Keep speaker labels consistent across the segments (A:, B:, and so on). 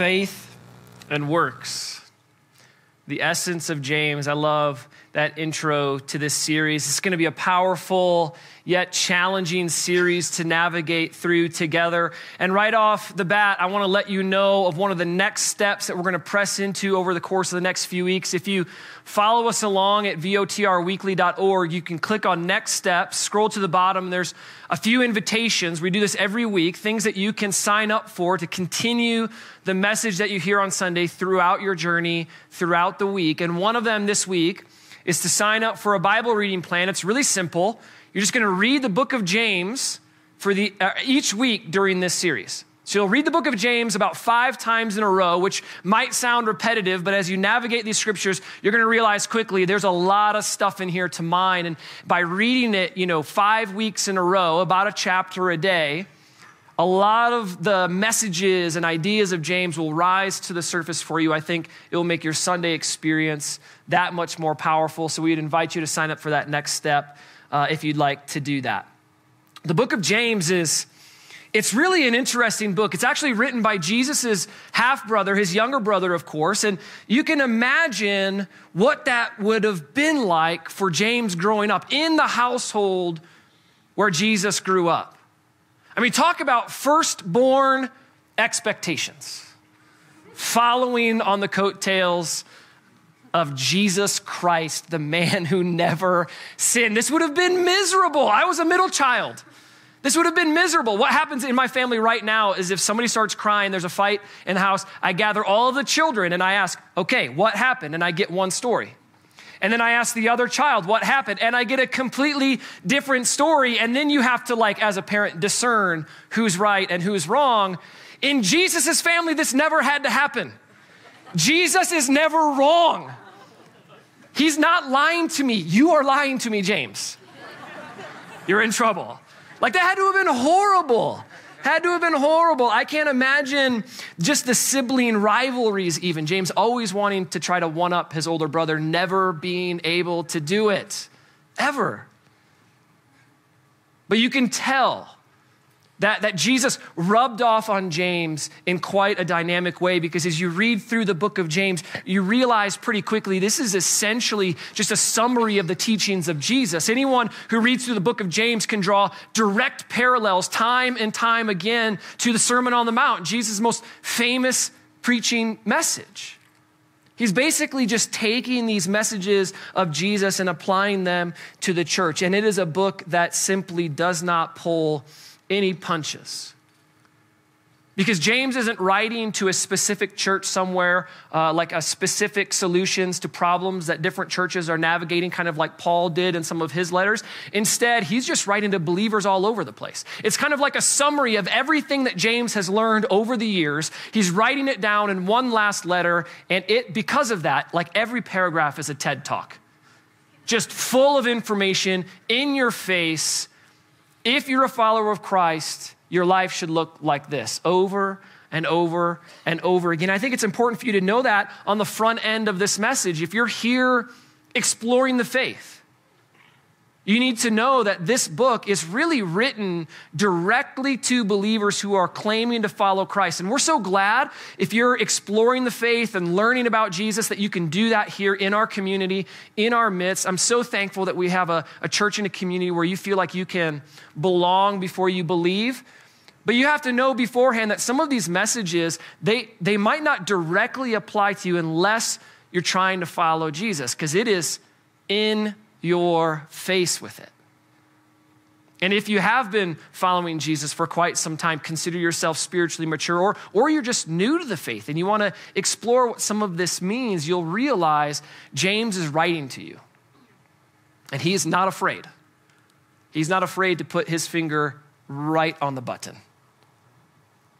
A: faith and works. The essence of James. I love that intro to this series. It's going to be a powerful yet challenging series to navigate through together. And right off the bat, I want to let you know of one of the next steps that we're going to press into over the course of the next few weeks. If you follow us along at votrweekly.org, you can click on next steps, scroll to the bottom. There's a few invitations. We do this every week, things that you can sign up for to continue the message that you hear on Sunday throughout your journey, throughout the week. And one of them this week is to sign up for a Bible reading plan. It's really simple. You're just going to read the book of James for the, uh, each week during this series. So you'll read the book of James about five times in a row, which might sound repetitive, but as you navigate these scriptures, you're going to realize quickly there's a lot of stuff in here to mine. And by reading it, you know, five weeks in a row, about a chapter a day, a lot of the messages and ideas of James will rise to the surface for you. I think it will make your Sunday experience that much more powerful. So we'd invite you to sign up for that next step uh, if you'd like to do that. The book of James is. It's really an interesting book. It's actually written by Jesus' half brother, his younger brother, of course. And you can imagine what that would have been like for James growing up in the household where Jesus grew up. I mean, talk about firstborn expectations, following on the coattails of Jesus Christ, the man who never sinned. This would have been miserable. I was a middle child. This would have been miserable. What happens in my family right now is if somebody starts crying, there's a fight in the house, I gather all of the children and I ask, okay, what happened? And I get one story. And then I ask the other child what happened, and I get a completely different story. And then you have to, like, as a parent, discern who's right and who's wrong. In Jesus' family, this never had to happen. Jesus is never wrong. He's not lying to me. You are lying to me, James. You're in trouble. Like, that had to have been horrible. Had to have been horrible. I can't imagine just the sibling rivalries, even. James always wanting to try to one up his older brother, never being able to do it, ever. But you can tell that, that Jesus rubbed off on James in quite a dynamic way because as you read through the book of James, you realize pretty quickly this is essentially just a summary of the teachings of Jesus. Anyone who reads through the book of James can draw direct parallels time and time again to the Sermon on the Mount, Jesus' most famous preaching message. He's basically just taking these messages of Jesus and applying them to the church. And it is a book that simply does not pull any punches. Because James isn't writing to a specific church somewhere, uh, like a specific solutions to problems that different churches are navigating, kind of like Paul did in some of his letters. Instead, he's just writing to believers all over the place. It's kind of like a summary of everything that James has learned over the years. He's writing it down in one last letter, and it, because of that, like every paragraph is a TED talk, just full of information in your face if you're a follower of Christ, your life should look like this over and over and over again. I think it's important for you to know that on the front end of this message. If you're here exploring the faith, you need to know that this book is really written directly to believers who are claiming to follow Christ. And we're so glad if you're exploring the faith and learning about Jesus that you can do that here in our community, in our midst. I'm so thankful that we have a, a church and a community where you feel like you can belong before you believe. But you have to know beforehand that some of these messages, they, they might not directly apply to you unless you're trying to follow Jesus, because it is in your face with it. And if you have been following Jesus for quite some time, consider yourself spiritually mature, or, or you're just new to the faith and you want to explore what some of this means, you'll realize James is writing to you. And he is not afraid. He's not afraid to put his finger right on the button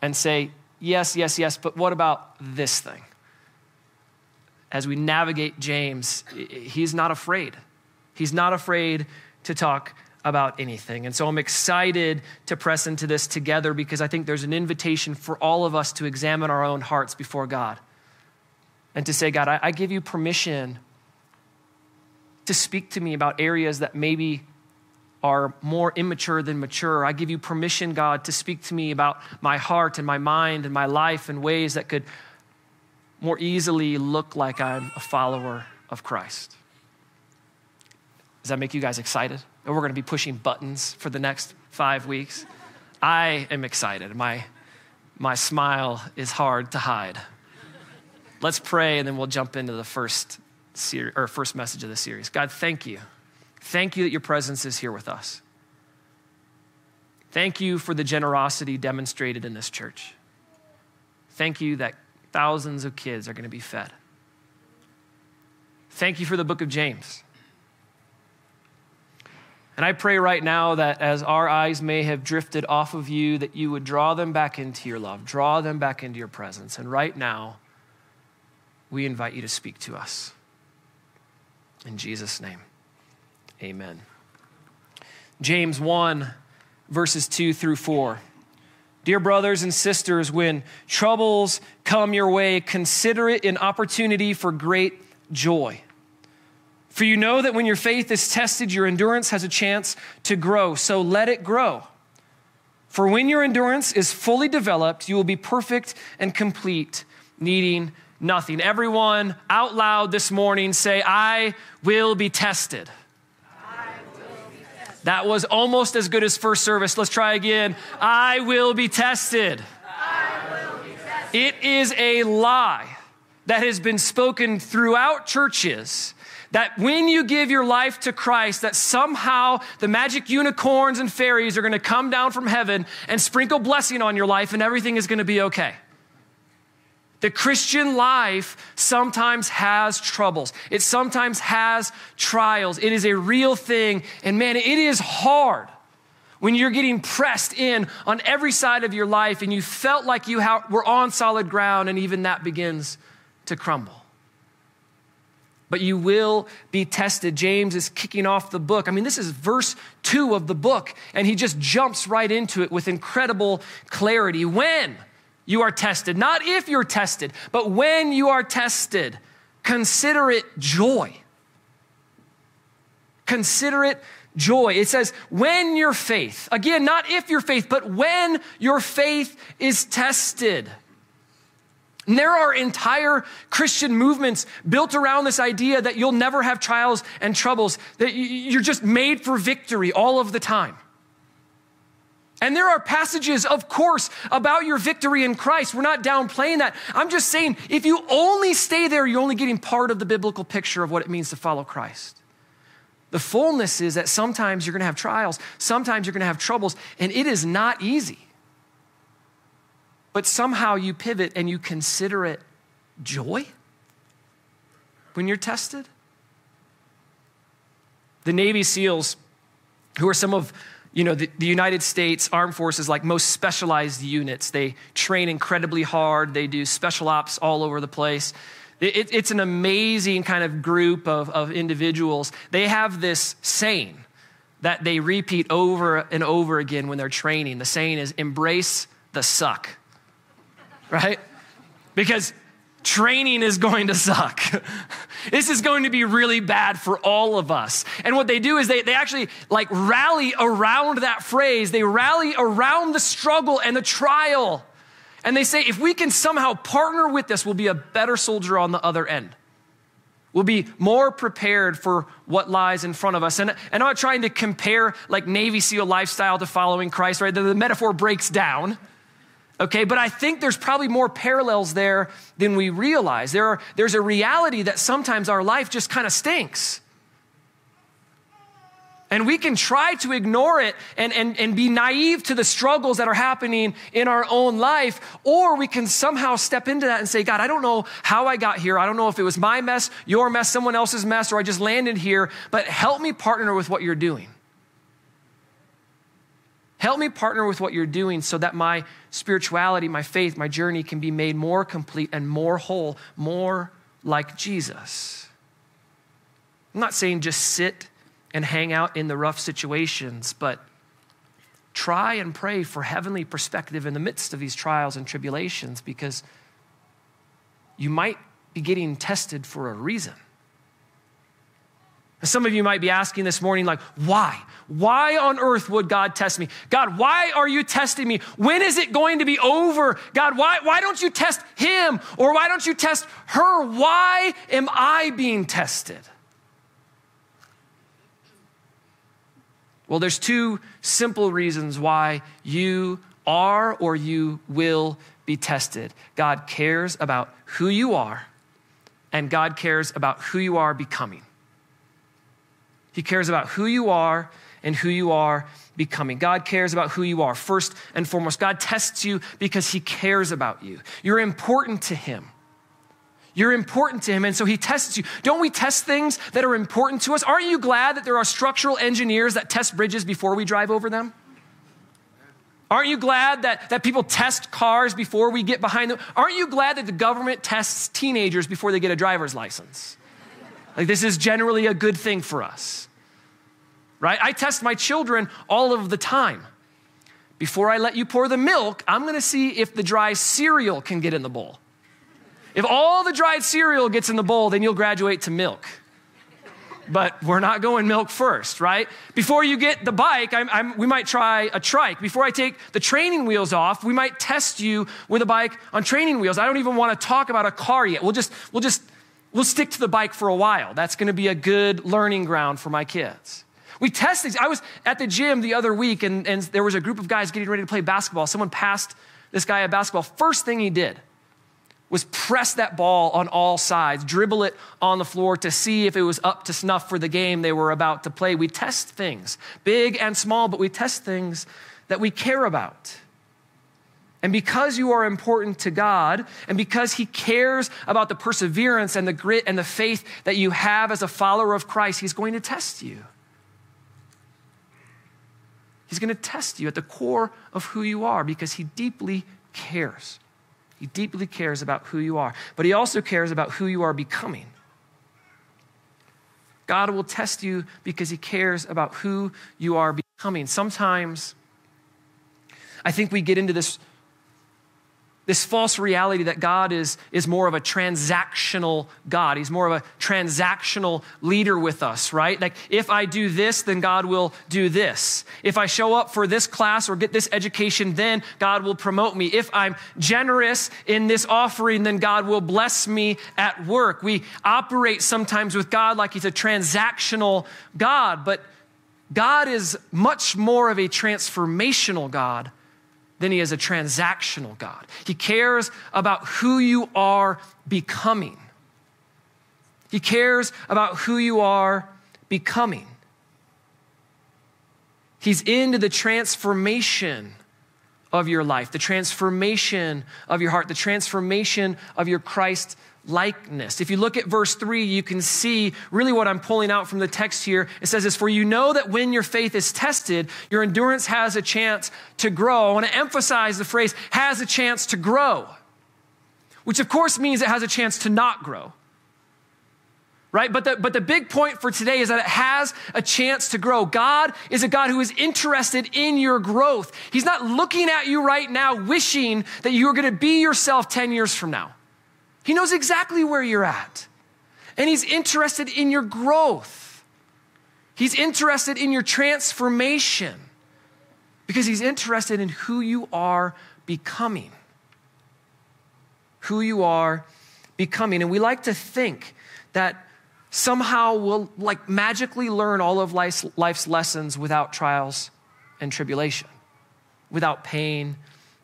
A: and say, yes, yes, yes, but what about this thing? As we navigate James, he's not afraid. He's not afraid to talk about anything. And so I'm excited to press into this together because I think there's an invitation for all of us to examine our own hearts before God and to say, God, I, I give you permission to speak to me about areas that maybe are more immature than mature. I give you permission, God, to speak to me about my heart and my mind and my life in ways that could more easily look like I'm a follower of Christ. Does that make you guys excited? And we're going to be pushing buttons for the next five weeks. I am excited. My, my smile is hard to hide. Let's pray and then we'll jump into the first, ser- or first message of the series. God, thank you. Thank you that your presence is here with us. Thank you for the generosity demonstrated in this church. Thank you that thousands of kids are going to be fed. Thank you for the book of James. And I pray right now that as our eyes may have drifted off of you, that you would draw them back into your love, draw them back into your presence. And right now, we invite you to speak to us. In Jesus' name, amen. James 1, verses 2 through 4. Dear brothers and sisters, when troubles come your way, consider it an opportunity for great joy. For you know that when your faith is tested, your endurance has a chance to grow. So let it grow. For when your endurance is fully developed, you will be perfect and complete, needing nothing. Everyone out loud this morning say, I will be tested. That was almost as good as first service. Let's try again. I will be tested. Will be tested. It is a lie that has been spoken throughout churches that when you give your life to Christ, that somehow the magic unicorns and fairies are going to come down from heaven and sprinkle blessing on your life and everything is going to be okay. The Christian life sometimes has troubles. It sometimes has trials. It is a real thing. And man, it is hard when you're getting pressed in on every side of your life and you felt like you were on solid ground and even that begins to crumble but you will be tested. James is kicking off the book. I mean, this is verse two of the book, and he just jumps right into it with incredible clarity. When you are tested, not if you're tested, but when you are tested, consider it joy. Consider it joy. It says, when your faith, again, not if your faith, but when your faith is tested. And there are entire Christian movements built around this idea that you'll never have trials and troubles, that you're just made for victory all of the time. And there are passages, of course, about your victory in Christ. We're not downplaying that. I'm just saying, if you only stay there, you're only getting part of the biblical picture of what it means to follow Christ. The fullness is that sometimes you're going to have trials, sometimes you're going to have troubles, and it is not easy but somehow you pivot and you consider it joy when you're tested? The Navy SEALs, who are some of you know, the, the, United States Armed Forces, like most specialized units, they train incredibly hard. They do special ops all over the place. It, it's an amazing kind of group of, of individuals. They have this saying that they repeat over and over again when they're training. The saying is embrace the suck right? Because training is going to suck. this is going to be really bad for all of us. And what they do is they, they actually like rally around that phrase. They rally around the struggle and the trial. And they say, if we can somehow partner with this, we'll be a better soldier on the other end. We'll be more prepared for what lies in front of us. And, and I'm not trying to compare like Navy SEAL lifestyle to following Christ, right? The, the metaphor breaks down. Okay, but I think there's probably more parallels there than we realize. There are, there's a reality that sometimes our life just kind of stinks. And we can try to ignore it and, and, and be naive to the struggles that are happening in our own life, or we can somehow step into that and say, God, I don't know how I got here. I don't know if it was my mess, your mess, someone else's mess, or I just landed here, but help me partner with what you're doing. Help me partner with what you're doing so that my spirituality, my faith, my journey can be made more complete and more whole, more like Jesus. I'm not saying just sit and hang out in the rough situations, but try and pray for heavenly perspective in the midst of these trials and tribulations because you might be getting tested for a reason. Some of you might be asking this morning, like, why? Why on earth would God test me? God, why are you testing me? When is it going to be over? God, why, why don't you test him? Or why don't you test her? Why am I being tested? Well, there's two simple reasons why you are or you will be tested. God cares about who you are, and God cares about who you are becoming. He cares about who you are and who you are becoming. God cares about who you are first and foremost. God tests you because He cares about you. You're important to Him. You're important to Him, and so He tests you. Don't we test things that are important to us? Aren't you glad that there are structural engineers that test bridges before we drive over them? Aren't you glad that, that people test cars before we get behind them? Aren't you glad that the government tests teenagers before they get a driver's license? Like, this is generally a good thing for us, right? I test my children all of the time. Before I let you pour the milk, I'm gonna see if the dry cereal can get in the bowl. If all the dried cereal gets in the bowl, then you'll graduate to milk. But we're not going milk first, right? Before you get the bike, I'm, I'm, we might try a trike. Before I take the training wheels off, we might test you with a bike on training wheels. I don't even want to talk about a car yet. We'll just, we'll just We'll stick to the bike for a while. That's going to be a good learning ground for my kids. We test these. I was at the gym the other week, and, and there was a group of guys getting ready to play basketball. Someone passed this guy a basketball. First thing he did was press that ball on all sides, dribble it on the floor to see if it was up to snuff for the game they were about to play. We test things, big and small, but we test things that we care about. And because you are important to God, and because He cares about the perseverance and the grit and the faith that you have as a follower of Christ, He's going to test you. He's going to test you at the core of who you are because He deeply cares. He deeply cares about who you are, but He also cares about who you are becoming. God will test you because He cares about who you are becoming. Sometimes I think we get into this this false reality that God is, is more of a transactional God. He's more of a transactional leader with us, right? Like, if I do this, then God will do this. If I show up for this class or get this education, then God will promote me. If I'm generous in this offering, then God will bless me at work. We operate sometimes with God like He's a transactional God, but God is much more of a transformational God than he is a transactional God. He cares about who you are becoming. He cares about who you are becoming. He's into the transformation of your life, the transformation of your heart, the transformation of your Christ likeness. If you look at verse 3, you can see really what I'm pulling out from the text here. It says this, for you know that when your faith is tested, your endurance has a chance to grow. I want to emphasize the phrase has a chance to grow, which of course means it has a chance to not grow. Right? But the, but the big point for today is that it has a chance to grow. God is a God who is interested in your growth. He's not looking at you right now wishing that you are going to be yourself 10 years from now. He knows exactly where you're at. And He's interested in your growth. He's interested in your transformation because He's interested in who you are becoming. Who you are becoming. And we like to think that somehow we'll like magically learn all of life's, life's lessons without trials and tribulation, without pain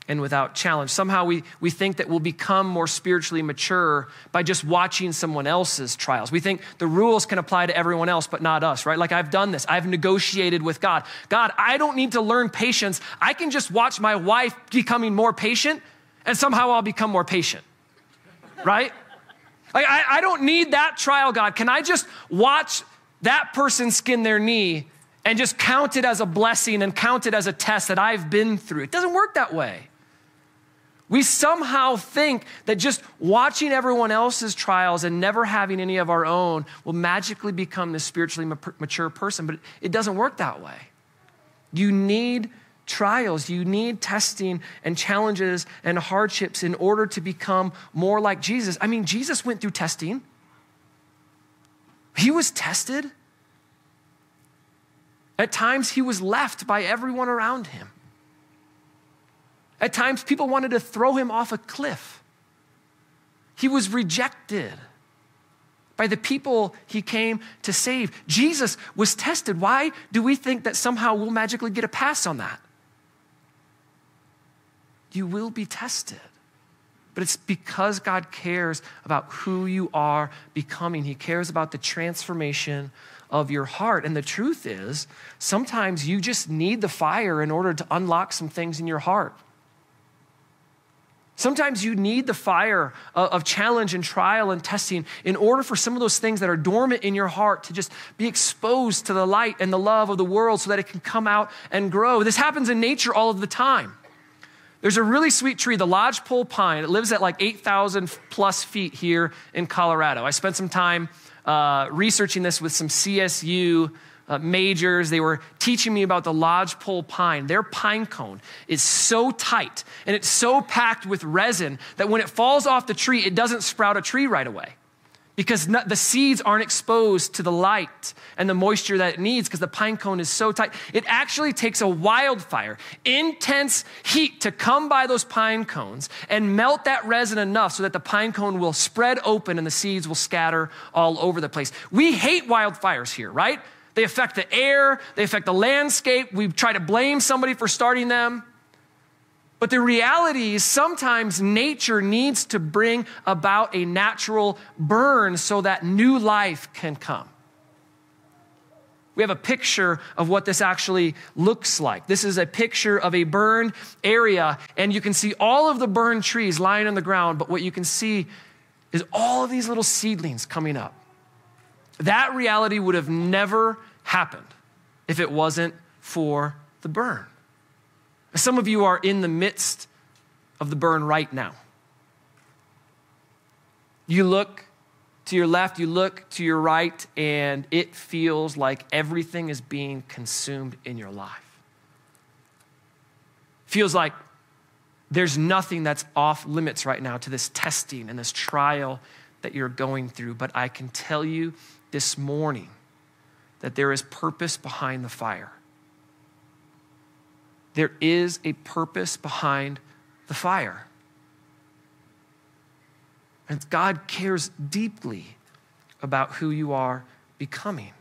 A: and without challenge. Somehow we, we think that we'll become more spiritually mature by just watching someone else's trials. We think the rules can apply to everyone else, but not us, right? Like I've done this, I've negotiated with God. God, I don't need to learn patience. I can just watch my wife becoming more patient, and somehow I'll become more patient, right? Like I, I don't need that trial, God. Can I just watch that person skin their knee and just count it as a blessing and count it as a test that I've been through? It doesn't work that way. We somehow think that just watching everyone else's trials and never having any of our own will magically become this spiritually mature person, but it doesn't work that way. You need trials, you need testing and challenges and hardships in order to become more like Jesus. I mean, Jesus went through testing, he was tested. At times, he was left by everyone around him. At times, people wanted to throw him off a cliff. He was rejected by the people he came to save. Jesus was tested. Why do we think that somehow we'll magically get a pass on that? You will be tested. But it's because God cares about who you are becoming. He cares about the transformation of your heart. And the truth is, sometimes you just need the fire in order to unlock some things in your heart. Sometimes you need the fire of challenge and trial and testing in order for some of those things that are dormant in your heart to just be exposed to the light and the love of the world so that it can come out and grow. This happens in nature all of the time. There's a really sweet tree, the lodgepole pine. It lives at like 8,000 plus feet here in Colorado. I spent some time uh, researching this with some CSU uh, majors. They were teaching me about the lodgepole pine. Their pine cone is so tight and it's so packed with resin that when it falls off the tree, it doesn't sprout a tree right away because the seeds aren't exposed to the light and the moisture that it needs because the pine cone is so tight. It actually takes a wildfire, intense heat to come by those pine cones and melt that resin enough so that the pine cone will spread open and the seeds will scatter all over the place. We hate wildfires here, right? They affect the air, they affect the landscape. We try to blame somebody for starting them. But the reality is sometimes nature needs to bring about a natural burn so that new life can come. We have a picture of what this actually looks like. This is a picture of a burned area, and you can see all of the burned trees lying on the ground, but what you can see is all of these little seedlings coming up. That reality would have never happened if it wasn't for the burn. Some of you are in the midst of the burn right now. You look to your left, you look to your right, and it feels like everything is being consumed in your life. Feels like there's nothing that's off limits right now to this testing and this trial that you're going through. But I can tell you this morning that there is purpose behind the fire. There is a purpose behind the fire. And God cares deeply about who you are becoming.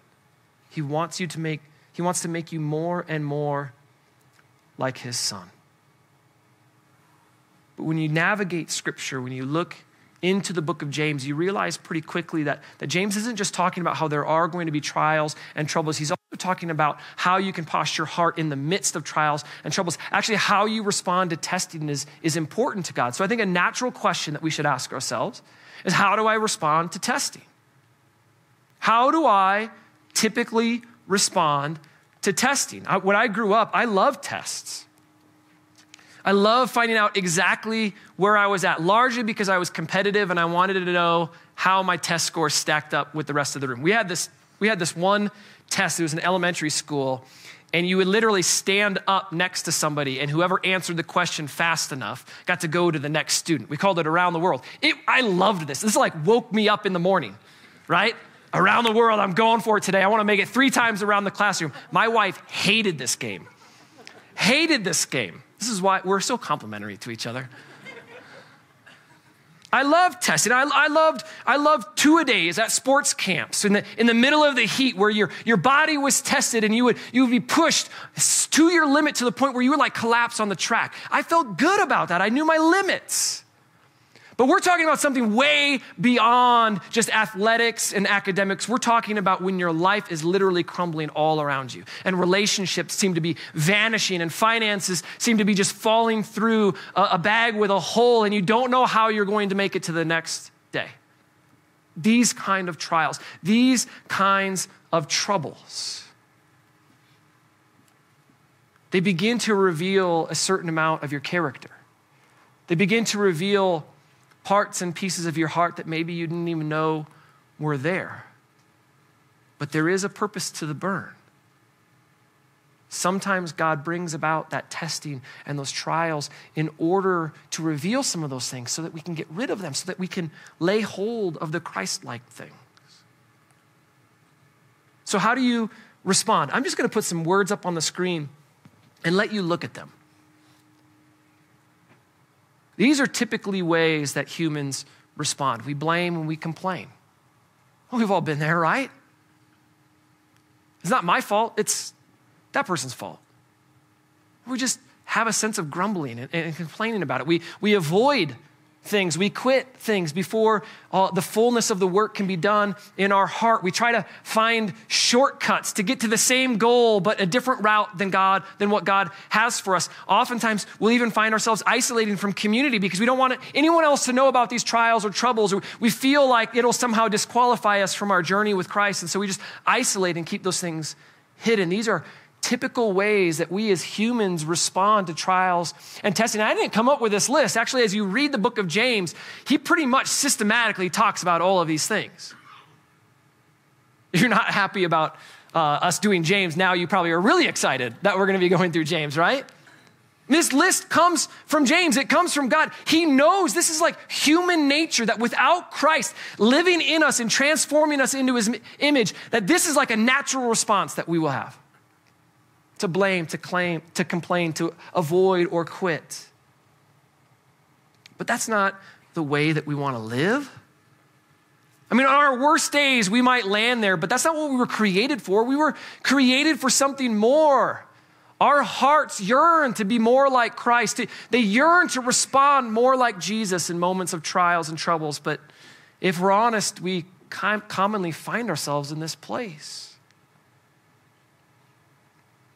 A: He wants you to make he wants to make you more and more like his son. But when you navigate scripture, when you look into the book of James, you realize pretty quickly that, that James isn't just talking about how there are going to be trials and troubles. He's also talking about how you can posture your heart in the midst of trials and troubles. Actually, how you respond to testing is, is important to God. So I think a natural question that we should ask ourselves is how do I respond to testing? How do I typically respond to testing? I, when I grew up, I loved tests. I love finding out exactly where I was at, largely because I was competitive and I wanted to know how my test scores stacked up with the rest of the room. We had this, we had this one test, it was an elementary school, and you would literally stand up next to somebody, and whoever answered the question fast enough got to go to the next student. We called it Around the World. It, I loved this. This like woke me up in the morning, right? Around the world, I'm going for it today. I want to make it three times around the classroom. My wife hated this game. Hated this game. This is why we're so complementary to each other. I love testing. I, I, loved, I loved two a days at sports camps in the, in the middle of the heat where your, your body was tested and you would, you would be pushed to your limit to the point where you would like collapse on the track. I felt good about that. I knew my limits. But we're talking about something way beyond just athletics and academics. We're talking about when your life is literally crumbling all around you, and relationships seem to be vanishing, and finances seem to be just falling through a, bag with a hole, and you don't know how you're going to make it to the next day. These kind of trials, these kinds of troubles. They begin to reveal a certain amount of your character. They begin to reveal parts and pieces of your heart that maybe you didn't even know were there. But there is a purpose to the burn. Sometimes God brings about that testing and those trials in order to reveal some of those things so that we can get rid of them, so that we can lay hold of the Christ like things. So, how do you respond? I'm just going to put some words up on the screen and let you look at them. These are typically ways that humans respond. We blame and we complain. Well, we've all been there, right? It's not my fault, it's that person's fault. We just have a sense of grumbling and, and complaining about it. We, we avoid things. We quit things before the fullness of the work can be done in our heart. We try to find shortcuts to get to the same goal, but a different route than God, than what God has for us. Oftentimes, we'll even find ourselves isolating from community because we don't want anyone else to know about these trials or troubles, or we feel like it'll somehow disqualify us from our journey with Christ. And so we just isolate and keep those things hidden. These are typical ways that we as humans respond to trials and testing. I didn't come up with this list. Actually, as you read the book of James, he pretty much systematically talks about all of these things. If you're not happy about uh, us doing James, now you probably are really excited that we're going to be going through James, right? This list comes from James. It comes from God. He knows this is like human nature that without Christ living in us and transforming us into his image, that this is like a natural response that we will have to blame, to claim, to complain, to avoid or quit. But that's not the way that we want to live. I mean, on our worst days, we might land there, but that's not what we were created for. We were created for something more. Our hearts yearn to be more like Christ. They yearn to respond more like Jesus in moments of trials and troubles. But if we're honest, we commonly find ourselves in this place.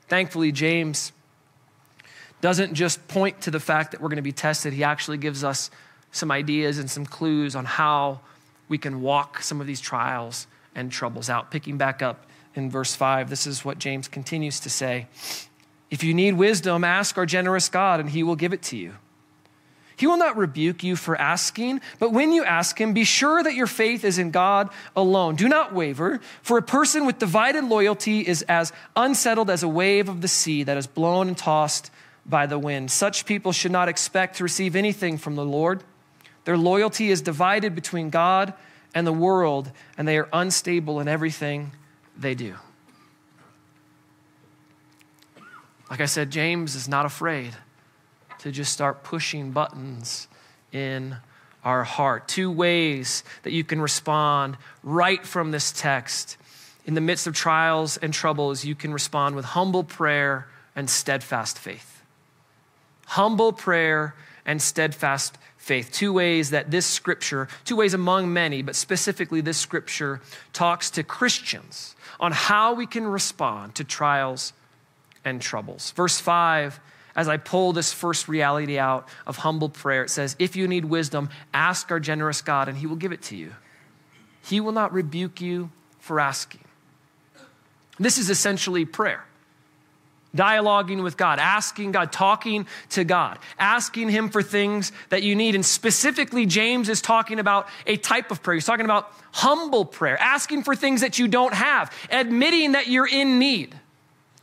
A: Thankfully, James doesn't just point to the fact that we're going to be tested, he actually gives us some ideas and some clues on how we can walk some of these trials and troubles out. Picking back up in verse 5, this is what James continues to say If you need wisdom, ask our generous God, and he will give it to you. He will not rebuke you for asking, but when you ask him, be sure that your faith is in God alone. Do not waver, for a person with divided loyalty is as unsettled as a wave of the sea that is blown and tossed by the wind. Such people should not expect to receive anything from the Lord. Their loyalty is divided between God and the world, and they are unstable in everything they do. Like I said, James is not afraid to just start pushing buttons in our heart. Two ways that you can respond right from this text. In the midst of trials and troubles, you can respond with humble prayer and steadfast faith. Humble prayer and steadfast faith. Two ways that this scripture, two ways among many, but specifically this scripture, talks to Christians on how we can respond to trials and troubles. Verse 5 as I pull this first reality out of humble prayer, it says, If you need wisdom, ask our generous God, and he will give it to you. He will not rebuke you for asking. This is essentially prayer dialoguing with God, asking God, talking to God, asking Him for things that you need. And specifically, James is talking about a type of prayer. He's talking about humble prayer, asking for things that you don't have, admitting that you're in need,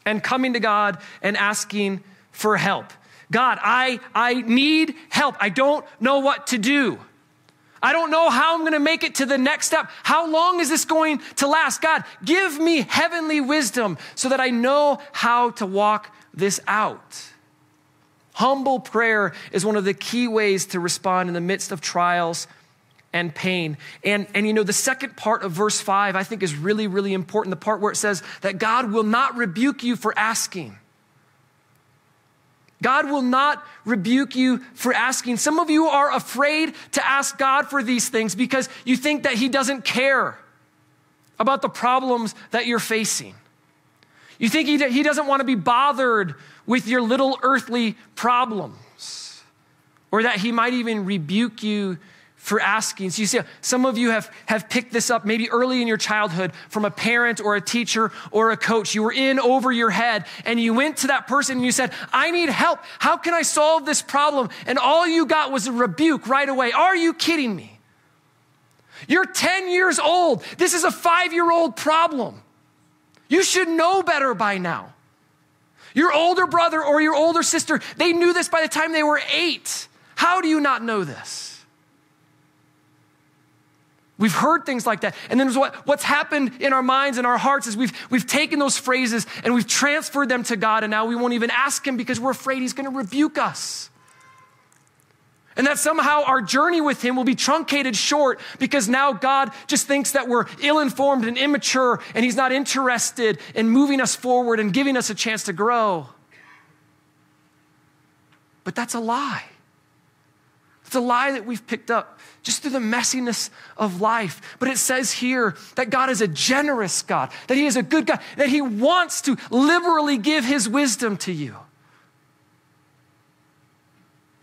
A: and coming to God and asking for help. God, I, I need help. I don't know what to do. I don't know how I'm going to make it to the next step. How long is this going to last? God, give me heavenly wisdom so that I know how to walk this out. Humble prayer is one of the key ways to respond in the midst of trials and pain. And, and you know, the second part of verse 5 I think is really, really important. The part where it says that God will not rebuke you for asking. God will not rebuke you for asking. Some of you are afraid to ask God for these things because you think that He doesn't care about the problems that you're facing. You think He, doesn't want to be bothered with your little earthly problems, or that He might even rebuke you for asking. So you see, some of you have, have picked this up maybe early in your childhood from a parent or a teacher or a coach. You were in over your head and you went to that person and you said, I need help. How can I solve this problem? And all you got was a rebuke right away. Are you kidding me? You're 10 years old. This is a five year old problem. You should know better by now. Your older brother or your older sister, they knew this by the time they were eight. How do you not know this? We've heard things like that. And then what, what's happened in our minds and our hearts is we've, we've taken those phrases and we've transferred them to God, and now we won't even ask Him because we're afraid He's going to rebuke us. And that somehow our journey with Him will be truncated short because now God just thinks that we're ill informed and immature, and He's not interested in moving us forward and giving us a chance to grow. But that's a lie. A lie that we've picked up just through the messiness of life. But it says here that God is a generous God, that He is a good God, that He wants to liberally give His wisdom to you.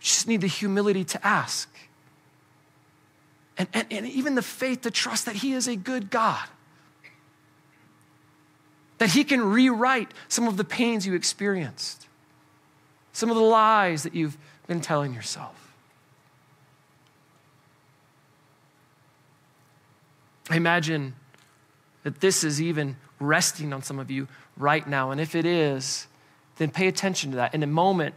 A: You just need the humility to ask. And, and, and even the faith to trust that He is a good God. That He can rewrite some of the pains you experienced, some of the lies that you've been telling yourself. I imagine that this is even resting on some of you right now. And if it is, then pay attention to that. In a moment,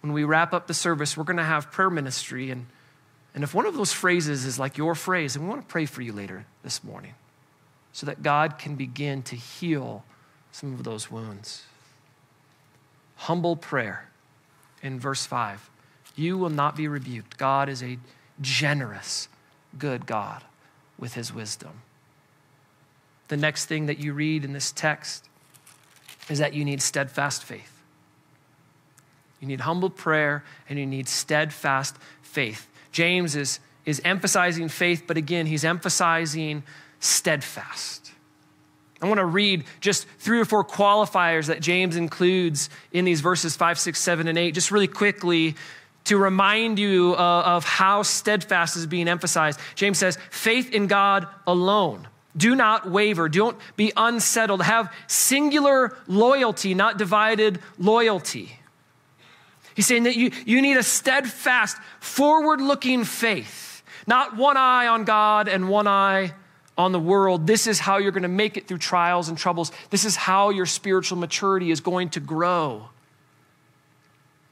A: when we wrap up the service, we're going to have prayer ministry. And, and if one of those phrases is like your phrase, then we want to pray for you later this morning so that God can begin to heal some of those wounds. Humble prayer in verse 5. You will not be rebuked. God is a generous, good God with his wisdom. The next thing that you read in this text is that you need steadfast faith. You need humble prayer and you need steadfast faith. James is, is emphasizing faith, but again, he's emphasizing steadfast. I want to read just three or four qualifiers that James includes in these verses five, six, seven, and eight, just really quickly to remind you uh, of how steadfast is being emphasized. James says, faith in God alone. Do not waver. Don't be unsettled. Have singular loyalty, not divided loyalty. He's saying that you, you need a steadfast, forward looking faith, not one eye on God and one eye on the world. This is how you're going to make it through trials and troubles. This is how your spiritual maturity is going to grow.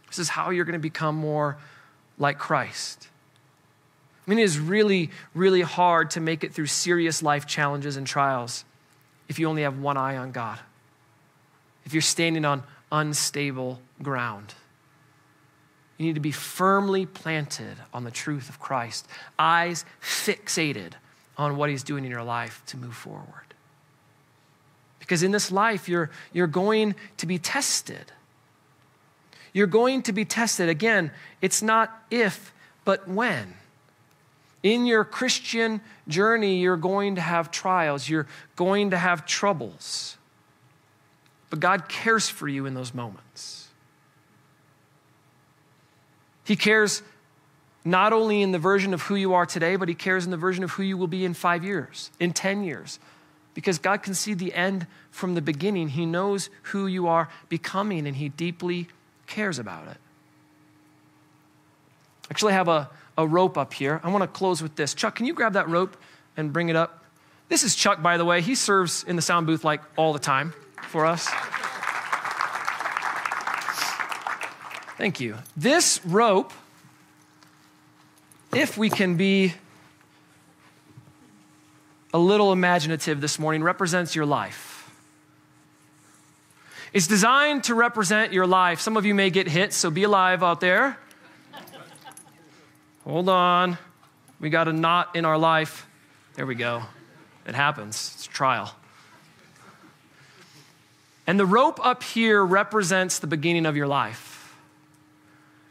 A: This is how you're going to become more like Christ. I mean, it is really, really hard to make it through serious life challenges and trials if you only have one eye on God, if you're standing on unstable ground. You need to be firmly planted on the truth of Christ, eyes fixated on what He's doing in your life to move forward. Because in this life, you're, you're going to be tested. You're going to be tested. Again, it's not if, but when. In your Christian journey, you're going to have trials, you're going to have troubles. But God cares for you in those moments. He cares not only in the version of who you are today, but He cares in the version of who you will be in five years, in 10 years. Because God can see the end from the beginning. He knows who you are becoming, and He deeply cares about it. Actually, I have a, a rope up here. I want to close with this. Chuck, can you grab that rope and bring it up? This is Chuck, by the way. He serves in the sound booth like all the time for us. Thank you. This rope, if we can be a little imaginative this morning, represents your life. It's designed to represent your life. Some of you may get hit, so be alive out there. Hold on. We got a knot in our life. There we go. It happens. It's trial. And the rope up here represents the beginning of your life.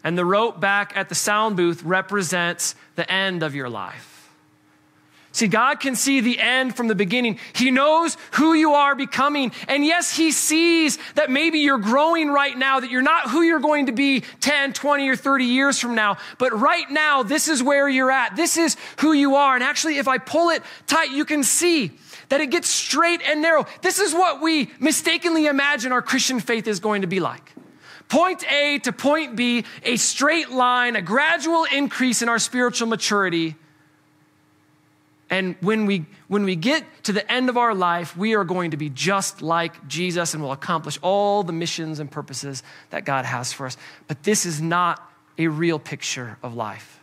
A: And the rope back at the sound booth represents the end of your life. See, God can see the end from the beginning. He knows who you are becoming. And yes, He sees that maybe you're growing right now, that you're not who you're going to be 10, 20, or 30 years from now. But right now, this is where you're at. This is who you are. And actually, if I pull it tight, you can see that it gets straight and narrow. This is what we mistakenly imagine our Christian faith is going to be like. Point A to point B, a straight line, a gradual increase in our spiritual maturity and when we, when we get to the end of our life, we are going to be just like Jesus and will accomplish all the missions and purposes that God has for us. But this is not a real picture of life.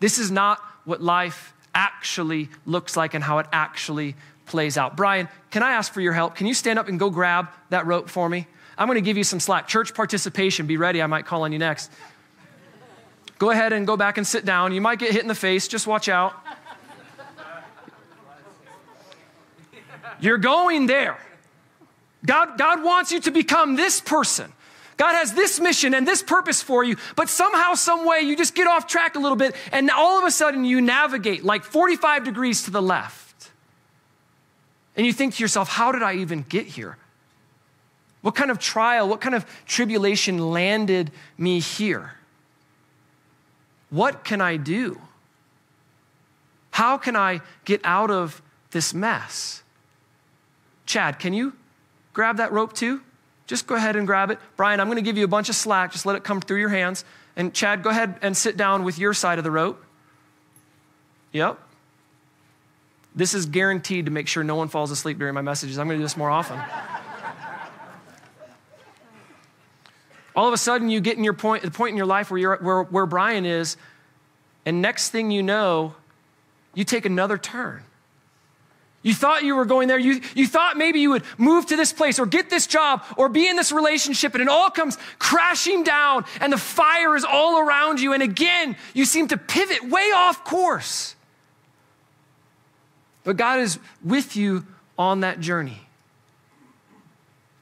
A: This is not what life actually looks like and how it actually plays out. Brian, can I ask for your help? Can you stand up and go grab that rope for me? I'm going to give you some slack. Church participation, be ready. I might call on you next. Go ahead and go back and sit down. You might get hit in the face. Just watch out. You're going there. God, God wants you to become this person. God has this mission and this purpose for you, but somehow, some way, you just get off track a little bit, and all of a sudden you navigate like 45 degrees to the left. And you think to yourself, how did I even get here? What kind of trial, what kind of tribulation landed me here? What can I do? How can I get out of this mess? Chad, can you grab that rope too? Just go ahead and grab it. Brian, I'm going to give you a bunch of slack. Just let it come through your hands. And Chad, go ahead and sit down with your side of the rope. Yep. This is guaranteed to make sure no one falls asleep during my messages. I'm going to do this more often. All of a sudden, you get in your point, the point in your life where, you're, where, where Brian is, and next thing you know, you take another turn. You thought you were going there. You, you thought maybe you would move to this place or get this job or be in this relationship, and it all comes crashing down, and the fire is all around you. And again, you seem to pivot way off course. But God is with you on that journey.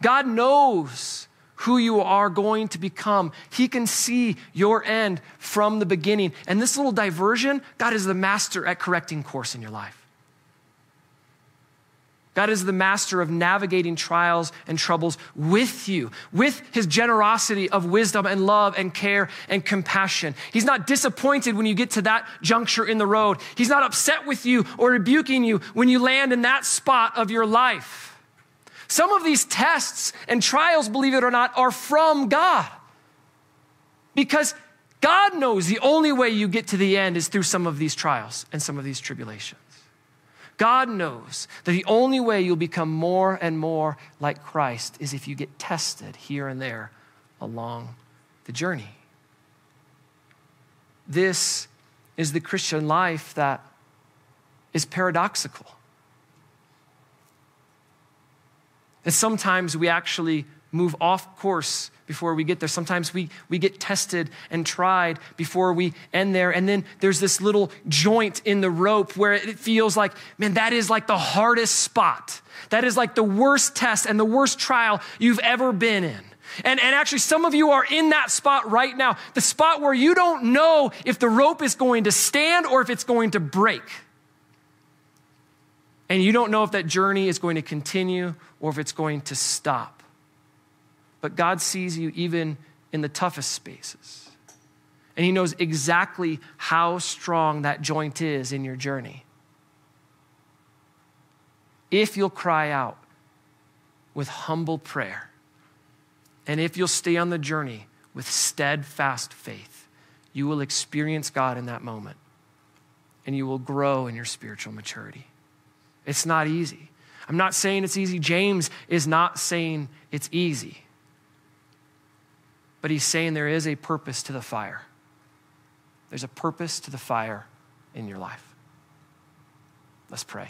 A: God knows who you are going to become. He can see your end from the beginning. And this little diversion, God is the master at correcting course in your life. God is the master of navigating trials and troubles with you, with his generosity of wisdom and love and care and compassion. He's not disappointed when you get to that juncture in the road. He's not upset with you or rebuking you when you land in that spot of your life. Some of these tests and trials, believe it or not, are from God. Because God knows the only way you get to the end is through some of these trials and some of these tribulations. God knows that the only way you'll become more and more like Christ is if you get tested here and there along the journey. This is the Christian life that is paradoxical. And sometimes we actually move off course before we get there. Sometimes we, we get tested and tried before we end there. And then there's this little joint in the rope where it feels like, man, that is like the hardest spot. That is like the worst test and the worst trial you've ever been in. And, and actually, some of you are in that spot right now, the spot where you don't know if the rope is going to stand or if it's going to break. And you don't know if that journey is going to continue or if it's going to stop but God sees you even in the toughest spaces. And He knows exactly how strong that joint is in your journey. If you'll cry out with humble prayer, and if you'll stay on the journey with steadfast faith, you will experience God in that moment and you will grow in your spiritual maturity. It's not easy. I'm not saying it's easy. James is not saying it's easy. But he's saying there is a purpose to the fire. There's a purpose to the fire in your life. Let's pray.